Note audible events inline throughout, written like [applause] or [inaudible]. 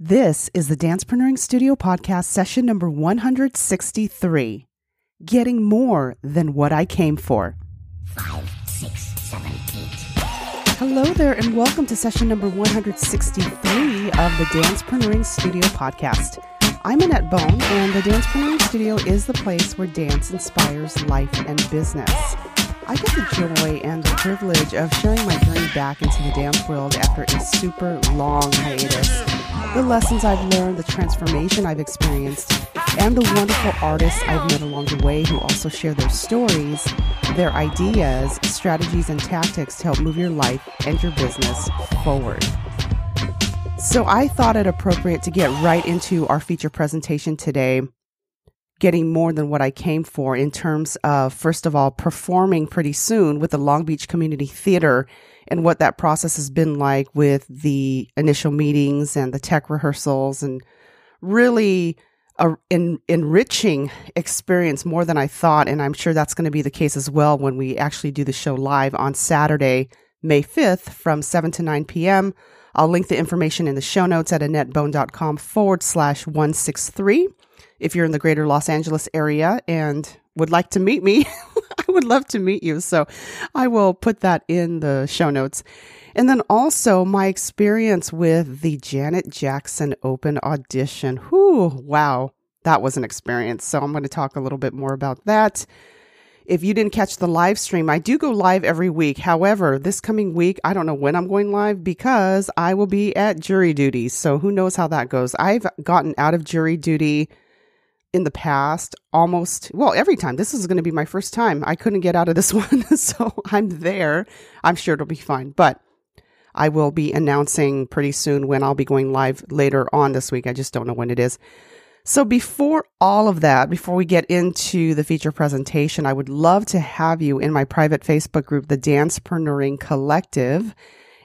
This is the Dancepreneuring Studio podcast session number 163 Getting More Than What I Came For. Five, six, seven, eight. Hello there, and welcome to session number 163 of the Dancepreneuring Studio podcast. I'm Annett Bone, and the Dancepreneuring Studio is the place where dance inspires life and business. I get the joy and the privilege of sharing my journey back into the dance world after a super long hiatus. The lessons I've learned, the transformation I've experienced, and the wonderful artists I've met along the way who also share their stories, their ideas, strategies, and tactics to help move your life and your business forward. So I thought it appropriate to get right into our feature presentation today getting more than what I came for in terms of, first of all, performing pretty soon with the Long Beach Community Theater and what that process has been like with the initial meetings and the tech rehearsals and really a en- enriching experience more than I thought. And I'm sure that's going to be the case as well when we actually do the show live on Saturday, May 5th from 7 to 9 p.m. I'll link the information in the show notes at annettbone.com forward slash 163 if you're in the greater Los Angeles area and would like to meet me, [laughs] I would love to meet you. So I will put that in the show notes. And then also my experience with the Janet Jackson open audition. Whoo, wow. That was an experience. So I'm going to talk a little bit more about that. If you didn't catch the live stream, I do go live every week. However, this coming week, I don't know when I'm going live because I will be at jury duty. So who knows how that goes? I've gotten out of jury duty in the past almost well every time. This is going to be my first time. I couldn't get out of this [laughs] one so i'm there. I'm sure it'll be fine but i will be announcing pretty soon when i'll be going live later on this week. I just don't know when it is. So before all of that before we get into the feature presentation i would love to have you in my private facebook group the dancepreneuring collective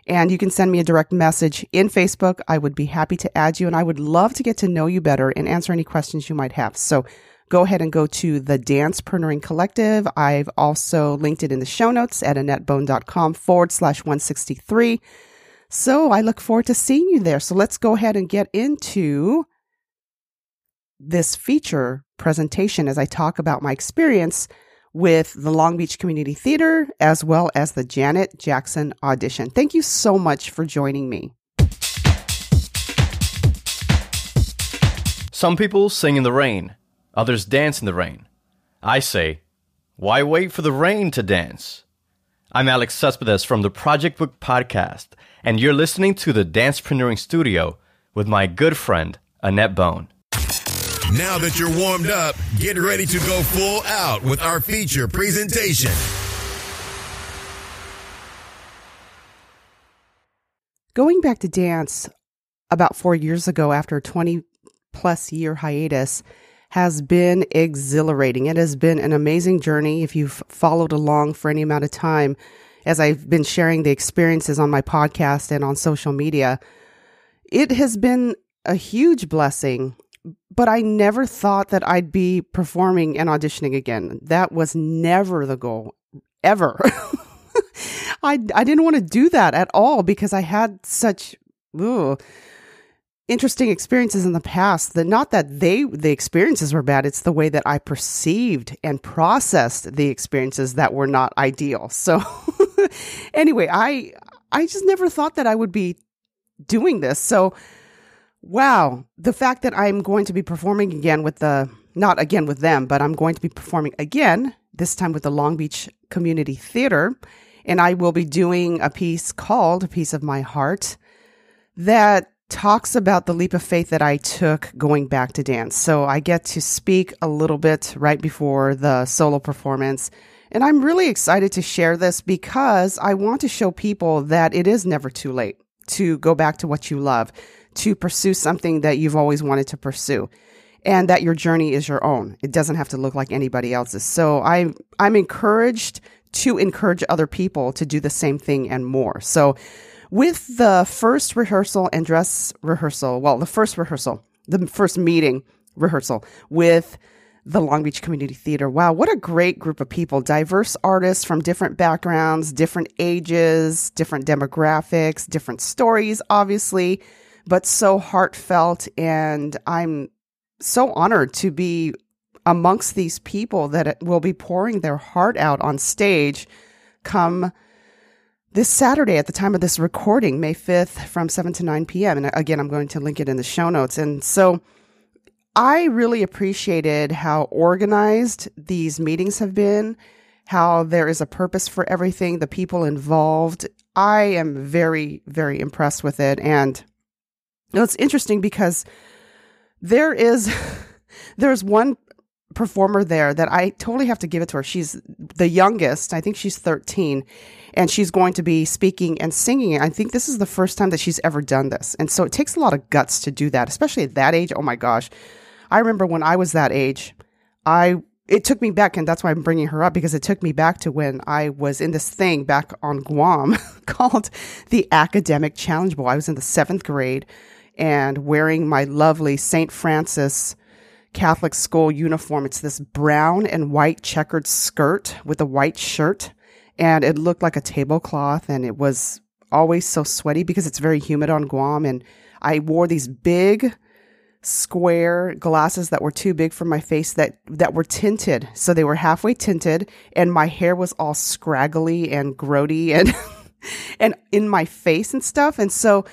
and you can send me a direct message in Facebook. I would be happy to add you and I would love to get to know you better and answer any questions you might have. So go ahead and go to the Dance Dancepreneuring Collective. I've also linked it in the show notes at annettbone.com forward slash 163. So I look forward to seeing you there. So let's go ahead and get into this feature presentation as I talk about my experience with the Long Beach Community Theater as well as the Janet Jackson audition. Thank you so much for joining me. Some people sing in the rain, others dance in the rain. I say, why wait for the rain to dance? I'm Alex Cespedes from the Project Book Podcast, and you're listening to the Dancepreneuring Studio with my good friend, Annett Bone. Now that you're warmed up, get ready to go full out with our feature presentation. Going back to dance about four years ago after a 20 plus year hiatus has been exhilarating. It has been an amazing journey. If you've followed along for any amount of time, as I've been sharing the experiences on my podcast and on social media, it has been a huge blessing but I never thought that I'd be performing and auditioning again. That was never the goal, ever. [laughs] I, I didn't want to do that at all because I had such ugh, interesting experiences in the past that not that they the experiences were bad it's the way that i perceived and processed the experiences that were not ideal so [laughs] anyway i i just never thought that i would be doing this so Wow. The fact that I'm going to be performing again with the, not again with them, but I'm going to be performing again, this time with the Long Beach Community Theater. And I will be doing a piece called A Piece of My Heart that talks about the leap of faith that I took going back to dance. So I get to speak a little bit right before the solo performance. And I'm really excited to share this because I want to show people that it is never too late to go back to what you love to pursue something that you've always wanted to pursue and that your journey is your own. It doesn't have to look like anybody else's. So I'm I'm encouraged to encourage other people to do the same thing and more. So with the first rehearsal and dress rehearsal, well, the first rehearsal, the first meeting rehearsal with the Long Beach Community Theater. Wow, what a great group of people. Diverse artists from different backgrounds, different ages, different demographics, different stories, obviously but so heartfelt. And I'm so honored to be amongst these people that will be pouring their heart out on stage come this Saturday at the time of this recording, May 5th from 7 to 9 p.m. And again, I'm going to link it in the show notes. And so I really appreciated how organized these meetings have been, how there is a purpose for everything, the people involved. I am very, very impressed with it. And know, it's interesting because there is, [laughs] there's one performer there that I totally have to give it to her. She's the youngest. I think she's 13 and she's going to be speaking and singing. I think this is the first time that she's ever done this. And so it takes a lot of guts to do that, especially at that age. Oh my gosh. I remember when I was that age, I it took me back and that's why I'm bringing her up because it took me back to when I was in this thing back on Guam [laughs] called the Academic Challenge Bowl. I was in the 7th grade and wearing my lovely St. Francis Catholic school uniform. It's this brown and white checkered skirt with a white shirt, and it looked like a tablecloth, and it was always so sweaty because it's very humid on Guam. And I wore these big square glasses that were too big for my face that that were tinted so they were halfway tinted and my hair was all scraggly and grody and [laughs] and in my face and stuff and so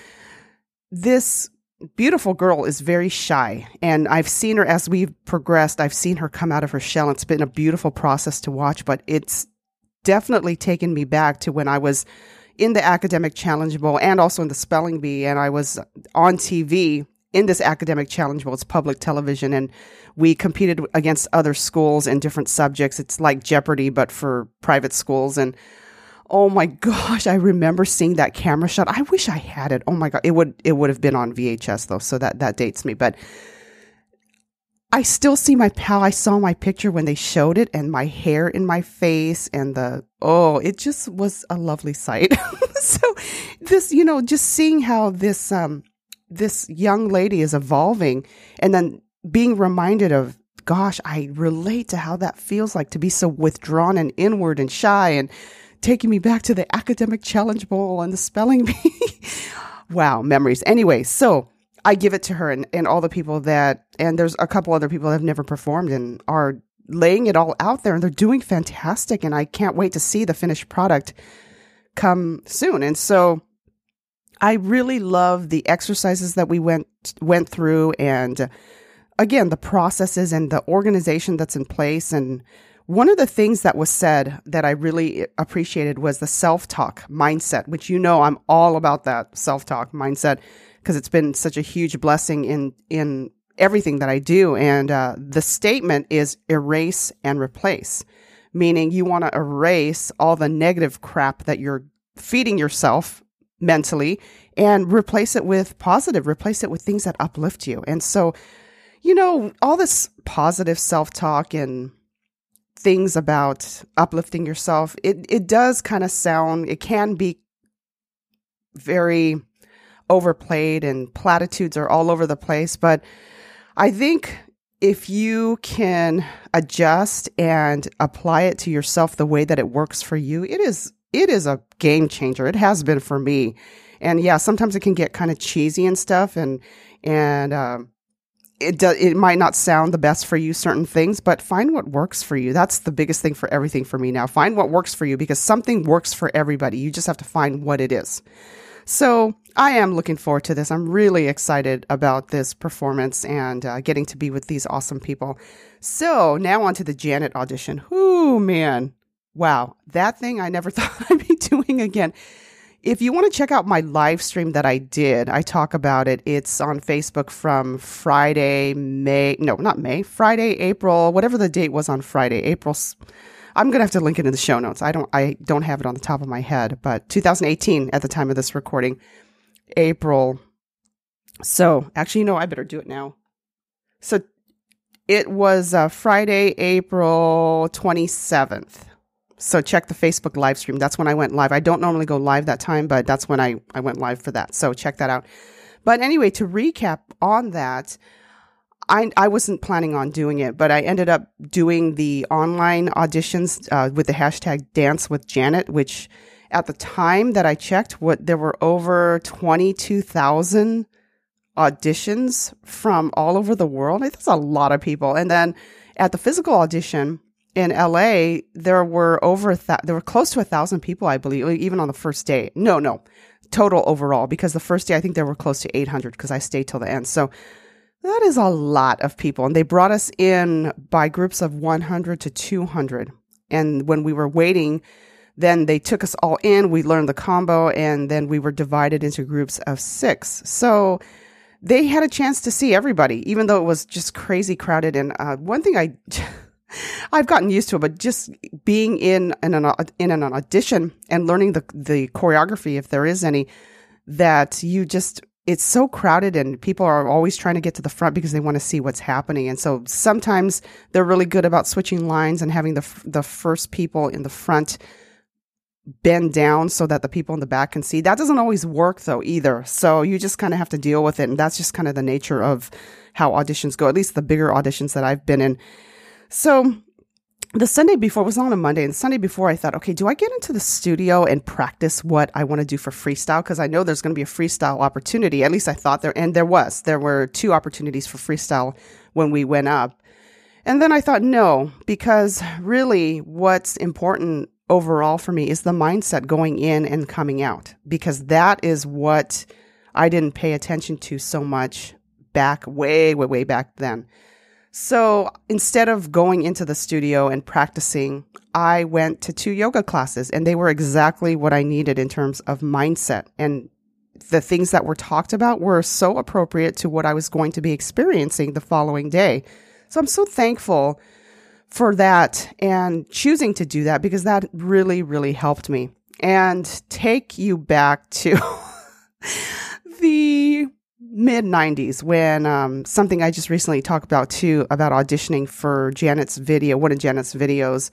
this beautiful girl is very shy and i've seen her as we've progressed i've seen her come out of her shell. It's been a beautiful process to watch but it's definitely taken me back to when i was in the academic challenge bowl and also in the spelling bee and i was on tv in this academic challenge bowl. It's public television and we competed against other schools in different subjects. It's like jeopardy but for private schools and Oh my gosh, I remember seeing that camera shot. I wish I had it. Oh my god, it would it would have been on VHS though, so that that dates me. But I still see my pal. I saw my picture when they showed it, and my hair in my face, and the oh, it just was a lovely sight. [laughs] so this, you know, just seeing how this um this young lady is evolving, and then being reminded of gosh, I relate to how that feels like to be so withdrawn and inward and shy and taking me back to the academic challenge bowl and the spelling bee. [laughs] wow, memories. Anyway, so I give it to her and, and all the people that, and there's a couple other people that have never performed and are laying it all out there and they're doing fantastic. And I can't wait to see the finished product come soon. And so I really love the exercises that we went, went through and again, the processes and the organization that's in place and one of the things that was said that I really appreciated was the self talk mindset, which you know I'm all about that self talk mindset because it's been such a huge blessing in in everything that I do. And uh, the statement is erase and replace, meaning you want to erase all the negative crap that you're feeding yourself mentally and replace it with positive, replace it with things that uplift you. And so, you know, all this positive self talk and things about uplifting yourself, it, it does kind of sound, it can be very overplayed and platitudes are all over the place. But I think if you can adjust and apply it to yourself the way that it works for you, it is it is a game changer. It has been for me. And yeah, sometimes it can get kind of cheesy and stuff and and um, it do, it might not sound the best for you certain things but find what works for you. That's the biggest thing for everything for me now. Find what works for you because something works for everybody. You just have to find what it is. So i am looking forward to this. I'm really excited about this performance and uh, getting to be with these awesome people. So now on to the janet audition. Oh man. Wow. That thing i never [laughs] thought i'd be doing again if you want to check out my live stream that I did, I talk about it. It's on Facebook from Friday, May, no, not May, Friday, April, whatever the date was on Friday, April. I'm going to have to link it in the show notes. I don't, I don't have it on the top of my head, but 2018 at the time of this recording, April. So actually, you know, I better do it now. So it was uh, Friday, April 27th. So check the Facebook live stream. That's when I went live. I don't normally go live that time, but that's when I, I went live for that. So check that out. But anyway, to recap on that, I, I wasn't planning on doing it, but I ended up doing the online auditions uh, with the hashtag Dance with Janet, which at the time that I checked, what there were over twenty two thousand auditions from all over the world. I think That's a lot of people. And then at the physical audition in LA, there were over th- there were close to a thousand people, I believe, even on the first day. No, no, total overall, because the first day I think there were close to 800 because I stayed till the end. So that is a lot of people. And they brought us in by groups of 100 to 200. And when we were waiting, then they took us all in. We learned the combo and then we were divided into groups of six. So they had a chance to see everybody, even though it was just crazy crowded. And uh, one thing I, [laughs] I've gotten used to it, but just being in, in an in an audition and learning the the choreography, if there is any, that you just it's so crowded and people are always trying to get to the front because they want to see what's happening. And so sometimes they're really good about switching lines and having the the first people in the front bend down so that the people in the back can see. That doesn't always work though either. So you just kind of have to deal with it. And that's just kind of the nature of how auditions go, at least the bigger auditions that I've been in. So the Sunday before was on a Monday, and Sunday before I thought, okay, do I get into the studio and practice what I want to do for freestyle? Because I know there's going to be a freestyle opportunity. At least I thought there, and there was. There were two opportunities for freestyle when we went up. And then I thought, no, because really what's important overall for me is the mindset going in and coming out, because that is what I didn't pay attention to so much back way, way, way back then. So instead of going into the studio and practicing, I went to two yoga classes and they were exactly what I needed in terms of mindset. And the things that were talked about were so appropriate to what I was going to be experiencing the following day. So I'm so thankful for that and choosing to do that because that really, really helped me. And take you back to [laughs] the mid 90s when um, something I just recently talked about too about auditioning for Janet's video, one of Janet's videos,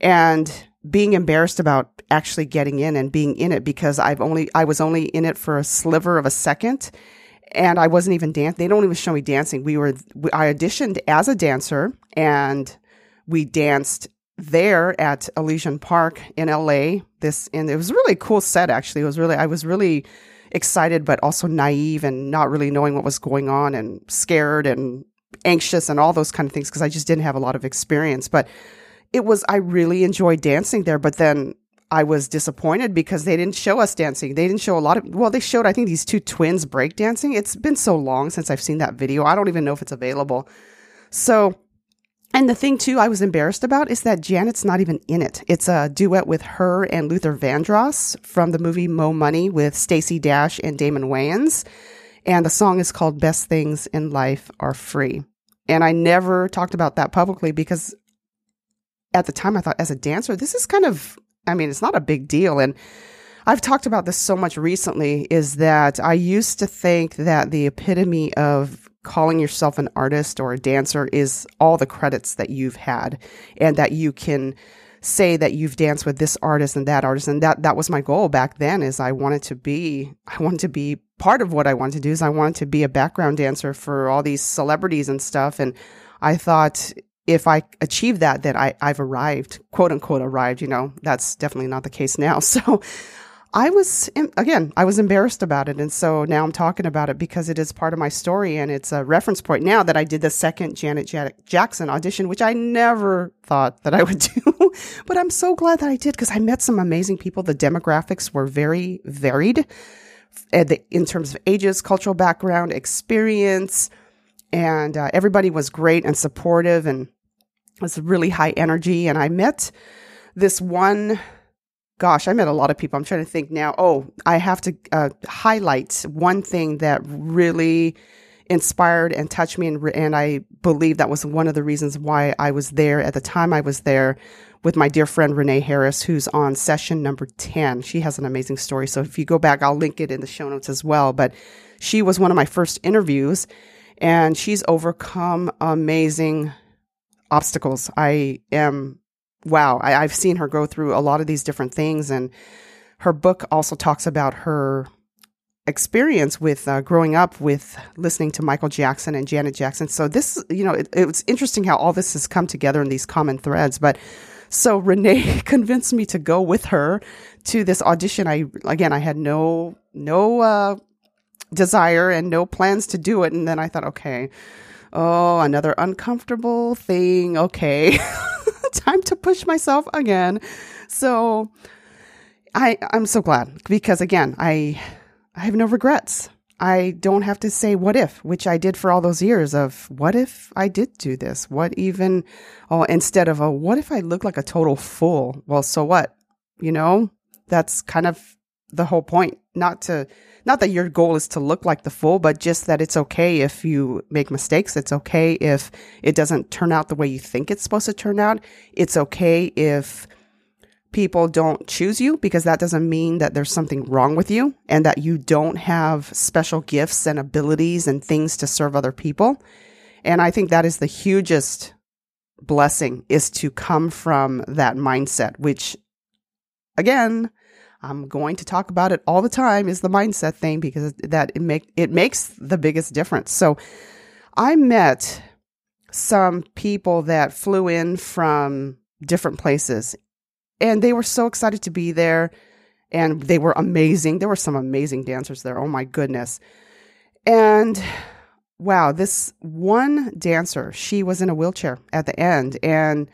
and being embarrassed about actually getting in and being in it because I've only I was only in it for a sliver of a second and I wasn't even dancing. They don't even show me dancing. We were I auditioned as a dancer and we danced there at Elysian Park in LA. This and it was really cool set actually. It was really I was really excited, but also naive and not really knowing what was going on and scared and anxious and all those kind of things because I just didn't have a lot of experience. But it was, I really enjoyed dancing there. But then I was disappointed because they didn't show us dancing. They didn't show a lot of, well, they showed, I think, these two twins break dancing. It's been so long since I've seen that video. I don't even know if it's available. So and the thing too, I was embarrassed about is that Janet's not even in it. It's a duet with her and Luther Vandross from the movie Mo Money with Stacey Dash and Damon Wayans. And the song is called Best Things in Life Are Free. And I never talked about that publicly because at the time I thought as a dancer, this is kind of, I mean, it's not a big deal. And I've talked about this so much recently is that I used to think that the epitome of calling yourself an artist or a dancer is all the credits that you've had and that you can say that you've danced with this artist and that artist and that that was my goal back then is I wanted to be I wanted to be part of what I wanted to do is I wanted to be a background dancer for all these celebrities and stuff and I thought if I achieve that, then I, I've arrived, quote unquote, arrived. You know, that's definitely not the case now. [laughs] So I was, again, I was embarrassed about it. And so now I'm talking about it because it is part of my story and it's a reference point now that I did the second Janet Jackson audition, which I never thought that I would [laughs] do. but I'm so glad that I did because I met some amazing people. The demographics were very varied in terms of ages, cultural background, experience. And uh, everybody was great and supportive and was really high energy. And I met this one gosh, I met a lot of people. I'm trying to think now. Oh, I have to uh, highlight one thing that really inspired and touched me, and, and I believe that was one of the reasons why I was there at the time I was there with my dear friend Renee Harris, who's on session number 10. She has an amazing story. So if you go back, I'll link it in the show notes as well. But she was one of my first interviews, and she's overcome amazing obstacles. I am wow, I, I've seen her go through a lot of these different things. And her book also talks about her experience with uh, growing up with listening to Michael Jackson and Janet Jackson. So this, you know, it, it's interesting how all this has come together in these common threads. But so Renee [laughs] convinced me to go with her to this audition. I again, I had no no uh, desire and no plans to do it. And then I thought, okay, oh, another uncomfortable thing. Okay, [laughs] [laughs] time to push myself again. So I I'm so glad because again, I I have no regrets. I don't have to say what if, which I did for all those years of what if I did do this? What even, oh, instead of a what if I look like a total fool? Well, so what? You know, that's kind of the whole point. Not to, not that your goal is to look like the fool, but just that it's okay if you make mistakes. It's okay if it doesn't turn out the way you think it's supposed to turn out. It's okay if people don't choose you because that doesn't mean that there's something wrong with you and that you don't have special gifts and abilities and things to serve other people. And I think that is the hugest blessing is to come from that mindset, which again, I'm going to talk about it all the time is the mindset thing because that it make it makes the biggest difference. So I met some people that flew in from different places and they were so excited to be there and they were amazing. There were some amazing dancers there. Oh my goodness. And wow, this one dancer, she was in a wheelchair at the end and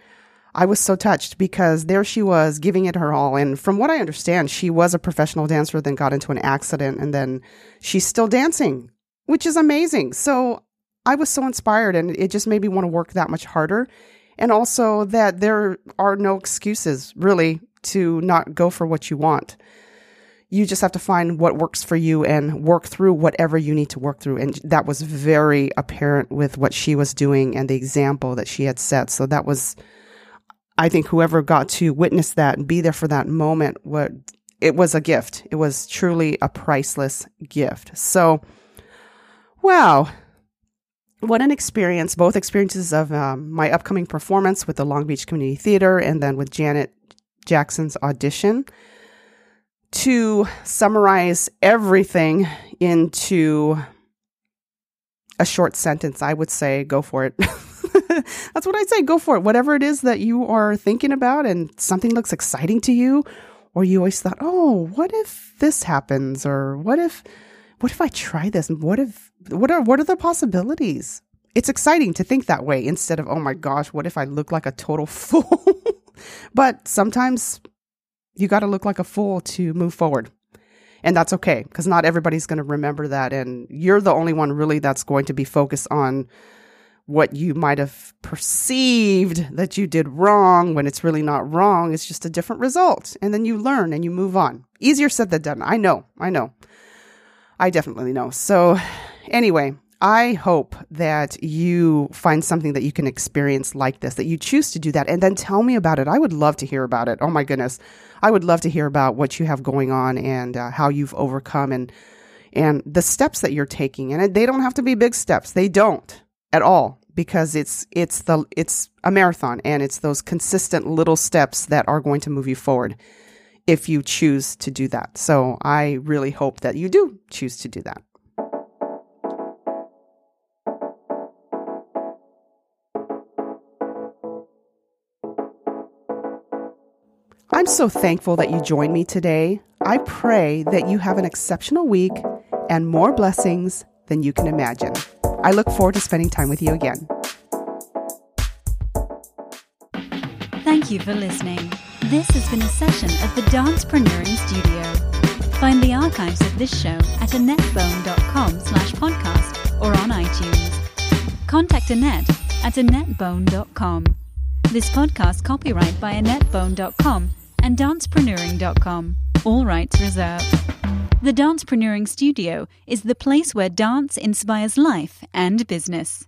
I was so touched because there she was giving it her all. And from what I understand, she was a professional dancer, then got into an accident, and then she's still dancing, which is amazing. So I was so inspired, and it just made me want to work that much harder and also that there are no excuses really to not go for what you want. You just have to find what works for you and work through whatever you need to work through. And that was very apparent with what she was doing and the example that she had set. So that was, I think, whoever got to witness that and be there for that moment, what it was a gift. It was truly a priceless gift. So, wow, what an experience, both experiences of um, my upcoming performance with the Long Beach Community Theater and then with Janet Jackson's audition. To summarize everything into a short sentence, I would say go for it. [laughs] [laughs] That's what I'd say. Go for it. Whatever it is that you are thinking about and something looks exciting to you, or you always thought, oh, what if this happens? Or what if what if I try this? What if what are what are the possibilities? It's exciting to think that way instead of, oh my gosh, what if I look like a total [laughs] fool? but sometimes you got to look like a fool to move forward. And that's okay because not everybody's going to remember that. And you're the only one really that's going to be focused on what you might have perceived that you did wrong when it's really not wrong. It's just a different result. And then you learn and you move on. Easier said than done. I know. I know. I definitely know. So, anyway, I hope that you find something that you can experience like this, that you choose to do that, and then tell me about it. I would love to hear about it. Oh my goodness, I would love to hear about what you have going on and uh, how you've overcome and and the steps that you're taking. And they don't have to be big steps; they don't at all because it's it's the it's a marathon and it's those consistent little steps that are going to move you forward if you choose to do that. So I really hope that you do choose to do that. I'm so thankful that you joined me today. I pray that you have an exceptional week and more blessings than you can imagine. I look forward to spending time with you again. Thank you for listening. This has been a session of the Dancepreneuring Studio. Find the archives of this show at annettbone.com slash podcast or on iTunes. Contact Annett at annettbone.com. This podcast copyright by annettbone.com and dancepreneuring.com. All rights reserved. The Dancepreneuring Studio is the place where dance inspires life and business.